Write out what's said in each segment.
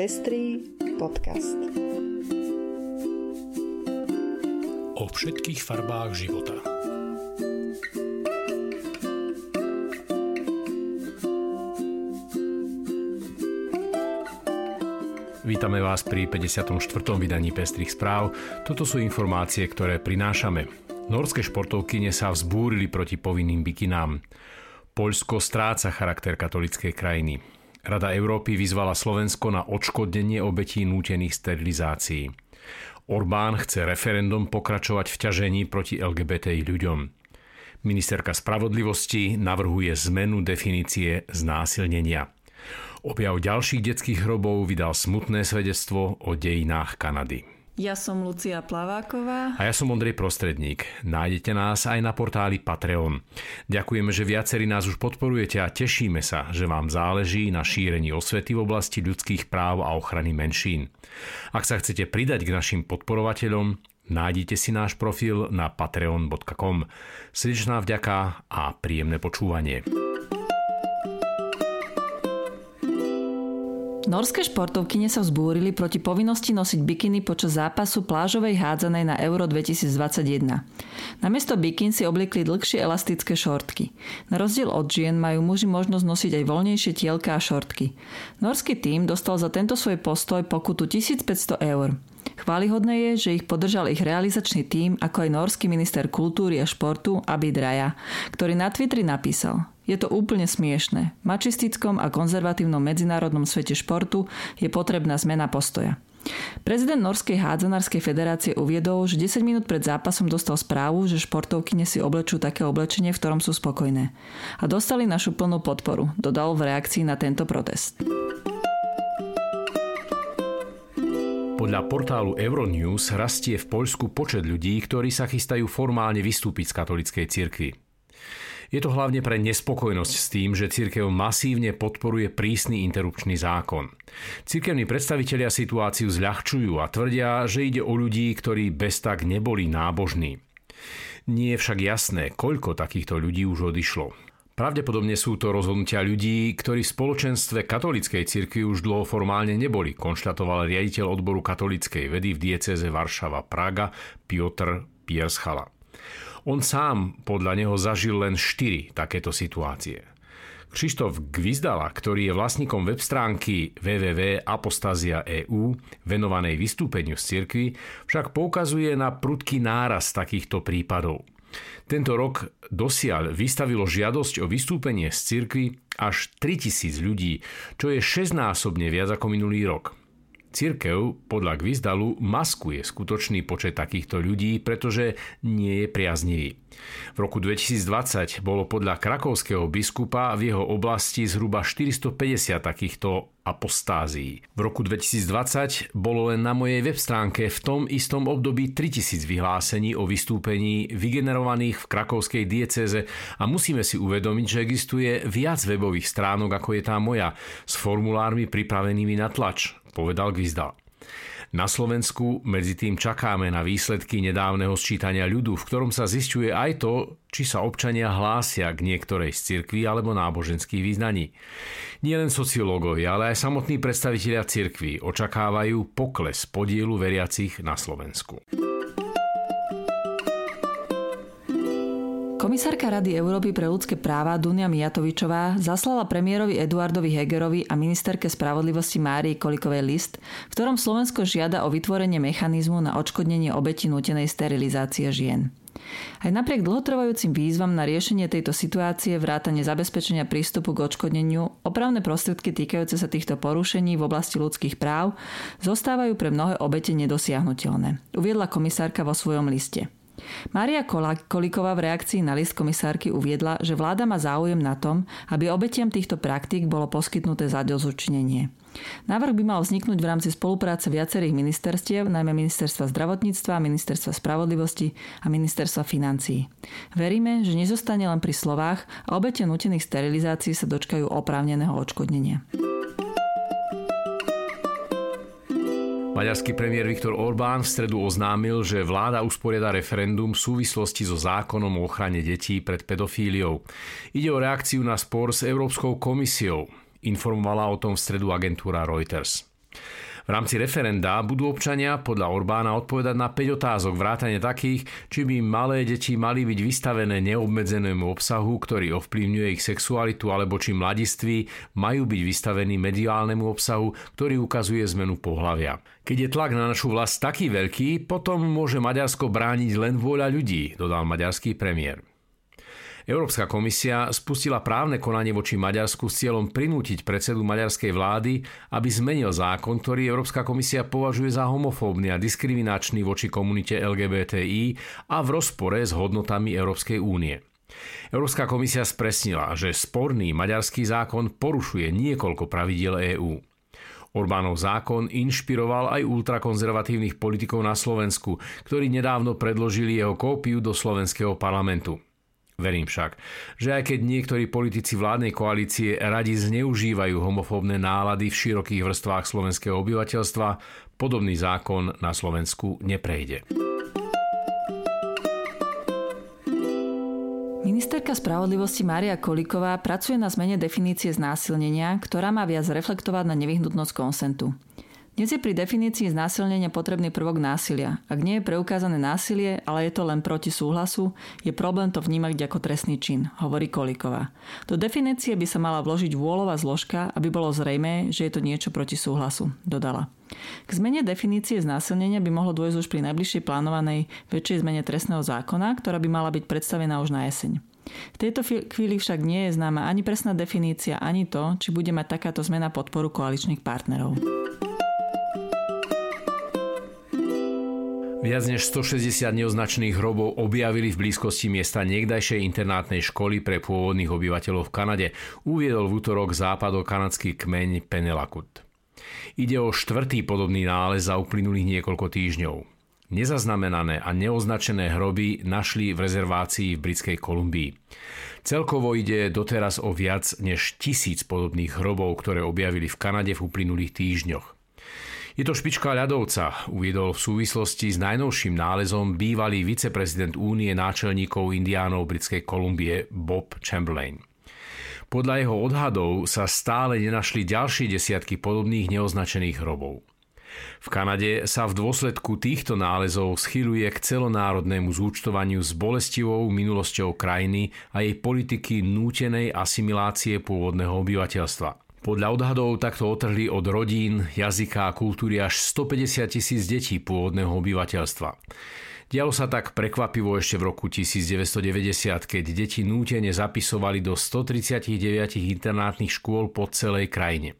Pestrý podcast. O všetkých farbách života. Vítame vás pri 54. vydaní Pestrých správ. Toto sú informácie, ktoré prinášame. Norské športovkyne sa vzbúrili proti povinným bikinám. Poľsko stráca charakter katolickej krajiny. Rada Európy vyzvala Slovensko na odškodnenie obetí nútených sterilizácií. Orbán chce referendum pokračovať v ťažení proti LGBTI ľuďom. Ministerka spravodlivosti navrhuje zmenu definície znásilnenia. Objav ďalších detských hrobov vydal smutné svedectvo o dejinách Kanady. Ja som Lucia Plaváková. A ja som Ondrej Prostredník. Nájdete nás aj na portáli Patreon. Ďakujeme, že viacerí nás už podporujete a tešíme sa, že vám záleží na šírení osvety v oblasti ľudských práv a ochrany menšín. Ak sa chcete pridať k našim podporovateľom, nájdite si náš profil na patreon.com. Srdečná vďaka a príjemné počúvanie. Norské športovkyne sa vzbúrili proti povinnosti nosiť bikiny počas zápasu plážovej hádzanej na Euro 2021. Namiesto bikin si obliekli dlhšie elastické šortky. Na rozdiel od žien majú muži možnosť nosiť aj voľnejšie tielka a šortky. Norský tým dostal za tento svoj postoj pokutu 1500 eur. Chválihodné je, že ich podržal ich realizačný tím, ako aj norský minister kultúry a športu Abid Raja, ktorý na Twitteri napísal je to úplne smiešne. V mačistickom a konzervatívnom medzinárodnom svete športu je potrebná zmena postoja. Prezident Norskej hádzanárskej federácie uviedol, že 10 minút pred zápasom dostal správu, že športovky si oblečú také oblečenie, v ktorom sú spokojné. A dostali našu plnú podporu, dodal v reakcii na tento protest. Podľa portálu Euronews rastie v Poľsku počet ľudí, ktorí sa chystajú formálne vystúpiť z katolickej cirkvi. Je to hlavne pre nespokojnosť s tým, že cirkev masívne podporuje prísny interrupčný zákon. Cirkevní predstavitelia situáciu zľahčujú a tvrdia, že ide o ľudí, ktorí bez tak neboli nábožní. Nie je však jasné, koľko takýchto ľudí už odišlo. Pravdepodobne sú to rozhodnutia ľudí, ktorí v spoločenstve katolíckej cirkvi už dlho formálne neboli, konštatoval riaditeľ odboru katolíckej vedy v dieceze Varšava Praga Piotr Pierschala. On sám podľa neho zažil len 4 takéto situácie. Krištof Gvizdala, ktorý je vlastníkom web stránky www.apostazia.eu venovanej vystúpeniu z cirkvi, však poukazuje na prudký náraz takýchto prípadov. Tento rok dosiaľ vystavilo žiadosť o vystúpenie z cirkvi až 3000 ľudí, čo je šestnásobne viac ako minulý rok. Cirkev podľa Gvizdalu maskuje skutočný počet takýchto ľudí, pretože nie je priaznivý. V roku 2020 bolo podľa krakovského biskupa v jeho oblasti zhruba 450 takýchto apostázií. V roku 2020 bolo len na mojej web stránke v tom istom období 3000 vyhlásení o vystúpení vygenerovaných v krakovskej diecéze a musíme si uvedomiť, že existuje viac webových stránok ako je tá moja s formulármi pripravenými na tlač povedal Gvizdal. Na Slovensku medzi tým čakáme na výsledky nedávneho sčítania ľudu, v ktorom sa zistuje aj to, či sa občania hlásia k niektorej z cirkví alebo náboženských význaní. Nie len sociológovia, ale aj samotní predstavitelia cirkví očakávajú pokles podielu veriacich na Slovensku. Komisárka Rady Európy pre ľudské práva Dunia Mijatovičová zaslala premiérovi Eduardovi Hegerovi a ministerke spravodlivosti Márii Kolikovej list, v ktorom Slovensko žiada o vytvorenie mechanizmu na odškodnenie obeti nutenej sterilizácie žien. Aj napriek dlhotrvajúcim výzvam na riešenie tejto situácie vrátane zabezpečenia prístupu k odškodneniu, opravné prostriedky týkajúce sa týchto porušení v oblasti ľudských práv zostávajú pre mnohé obete nedosiahnutelné, uviedla komisárka vo svojom liste. Mária Kolíková v reakcii na list komisárky uviedla, že vláda má záujem na tom, aby obetiam týchto praktík bolo poskytnuté zadozučinenie. Návrh by mal vzniknúť v rámci spolupráce viacerých ministerstiev, najmä Ministerstva zdravotníctva, Ministerstva spravodlivosti a Ministerstva financií. Veríme, že nezostane len pri slovách a obete nutených sterilizácií sa dočkajú oprávneného odškodnenia. Maďarský premiér Viktor Orbán v stredu oznámil, že vláda usporiada referendum v súvislosti so zákonom o ochrane detí pred pedofíliou. Ide o reakciu na spor s Európskou komisiou. Informovala o tom v stredu agentúra Reuters. V rámci referenda budú občania podľa Orbána odpovedať na 5 otázok vrátane takých, či by malé deti mali byť vystavené neobmedzenému obsahu, ktorý ovplyvňuje ich sexualitu, alebo či mladiství majú byť vystavení mediálnemu obsahu, ktorý ukazuje zmenu pohľavia. Keď je tlak na našu vlast taký veľký, potom môže Maďarsko brániť len vôľa ľudí, dodal maďarský premiér. Európska komisia spustila právne konanie voči Maďarsku s cieľom prinútiť predsedu maďarskej vlády, aby zmenil zákon, ktorý Európska komisia považuje za homofóbny a diskriminačný voči komunite LGBTI a v rozpore s hodnotami Európskej únie. Európska komisia spresnila, že sporný maďarský zákon porušuje niekoľko pravidiel EÚ. Orbánov zákon inšpiroval aj ultrakonzervatívnych politikov na Slovensku, ktorí nedávno predložili jeho kópiu do slovenského parlamentu. Verím však, že aj keď niektorí politici vládnej koalície radi zneužívajú homofóbne nálady v širokých vrstvách slovenského obyvateľstva, podobný zákon na Slovensku neprejde. Ministerka spravodlivosti Mária Koliková pracuje na zmene definície znásilnenia, ktorá má viac reflektovať na nevyhnutnosť konsentu. Dnes je pri definícii znásilnenia potrebný prvok násilia. Ak nie je preukázané násilie, ale je to len proti súhlasu, je problém to vnímať ako trestný čin, hovorí Kolíková. Do definície by sa mala vložiť vôľová zložka, aby bolo zrejmé, že je to niečo proti súhlasu, dodala. K zmene definície znásilnenia by mohlo dôjsť už pri najbližšej plánovanej väčšej zmene trestného zákona, ktorá by mala byť predstavená už na jeseň. V tejto chvíli však nie je známa ani presná definícia, ani to, či bude mať takáto zmena podporu koaličných partnerov. Viac než 160 neoznačených hrobov objavili v blízkosti miesta niekdajšej internátnej školy pre pôvodných obyvateľov v Kanade, uviedol v útorok západo-kanadský kmeň Penelakut. Ide o štvrtý podobný nález za uplynulých niekoľko týždňov. Nezaznamenané a neoznačené hroby našli v rezervácii v Britskej Kolumbii. Celkovo ide doteraz o viac než tisíc podobných hrobov, ktoré objavili v Kanade v uplynulých týždňoch. Je to špička ľadovca, uviedol v súvislosti s najnovším nálezom bývalý viceprezident Únie náčelníkov indiánov Britskej Kolumbie Bob Chamberlain. Podľa jeho odhadov sa stále nenašli ďalšie desiatky podobných neoznačených hrobov. V Kanade sa v dôsledku týchto nálezov schyluje k celonárodnému zúčtovaniu s bolestivou minulosťou krajiny a jej politiky nútenej asimilácie pôvodného obyvateľstva. Podľa odhadov takto otrhli od rodín, jazyka a kultúry až 150 tisíc detí pôvodného obyvateľstva. Dialo sa tak prekvapivo ešte v roku 1990, keď deti nútene zapisovali do 139 internátnych škôl po celej krajine.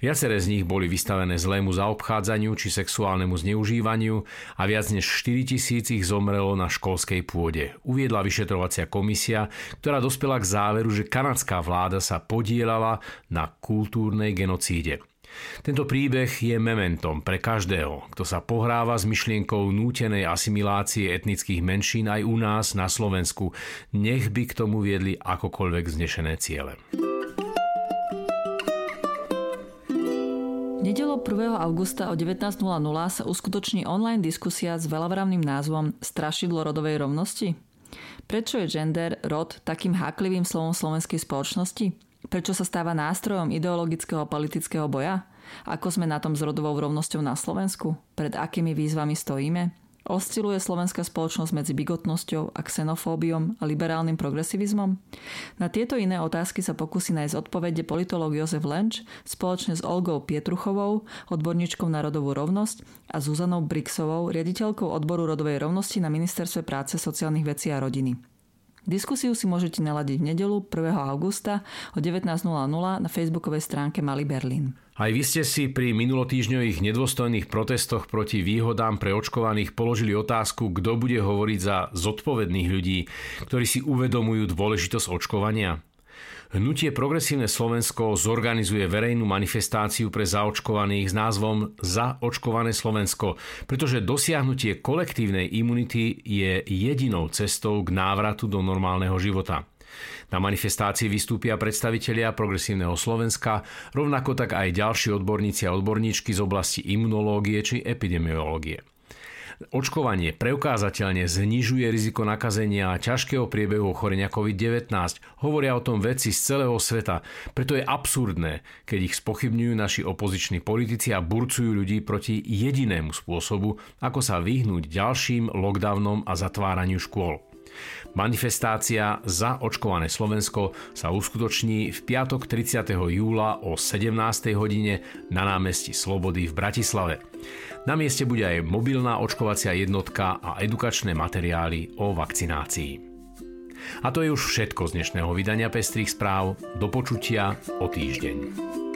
Viaceré z nich boli vystavené zlému zaobchádzaniu či sexuálnemu zneužívaniu a viac než 4 tisíc ich zomrelo na školskej pôde. Uviedla vyšetrovacia komisia, ktorá dospela k záveru, že kanadská vláda sa podielala na kultúrnej genocíde. Tento príbeh je mementom pre každého, kto sa pohráva s myšlienkou nútenej asimilácie etnických menšín aj u nás na Slovensku, nech by k tomu viedli akokoľvek znešené ciele. 1. augusta o 19.00 sa uskutoční online diskusia s veľavravným názvom Strašidlo rodovej rovnosti? Prečo je gender, rod takým háklivým slovom slovenskej spoločnosti? Prečo sa stáva nástrojom ideologického a politického boja? Ako sme na tom s rodovou rovnosťou na Slovensku? Pred akými výzvami stojíme? Osciluje slovenská spoločnosť medzi bigotnosťou a xenofóbiom a liberálnym progresivizmom? Na tieto iné otázky sa pokusí nájsť odpovede politológ Jozef Lenč spoločne s Olgou Pietruchovou, odborníčkou na rodovú rovnosť a Zuzanou Brixovou, riaditeľkou odboru rodovej rovnosti na Ministerstve práce, sociálnych vecí a rodiny. Diskusiu si môžete naladiť v nedelu 1. augusta o 19.00 na facebookovej stránke Mali Berlin. Aj vy ste si pri minulotýždňových nedôstojných protestoch proti výhodám pre očkovaných položili otázku, kto bude hovoriť za zodpovedných ľudí, ktorí si uvedomujú dôležitosť očkovania. Hnutie Progresívne Slovensko zorganizuje verejnú manifestáciu pre zaočkovaných s názvom Zaočkované Slovensko, pretože dosiahnutie kolektívnej imunity je jedinou cestou k návratu do normálneho života. Na manifestácii vystúpia predstavitelia progresívneho Slovenska, rovnako tak aj ďalší odborníci a odborníčky z oblasti imunológie či epidemiológie. Očkovanie preukázateľne znižuje riziko nakazenia a ťažkého priebehu ochorenia COVID-19. Hovoria o tom vedci z celého sveta. Preto je absurdné, keď ich spochybňujú naši opoziční politici a burcujú ľudí proti jedinému spôsobu, ako sa vyhnúť ďalším lockdownom a zatváraniu škôl. Manifestácia za očkované Slovensko sa uskutoční v piatok 30. júla o 17. hodine na námestí Slobody v Bratislave. Na mieste bude aj mobilná očkovacia jednotka a edukačné materiály o vakcinácii. A to je už všetko z dnešného vydania Pestrých správ. Do počutia o týždeň.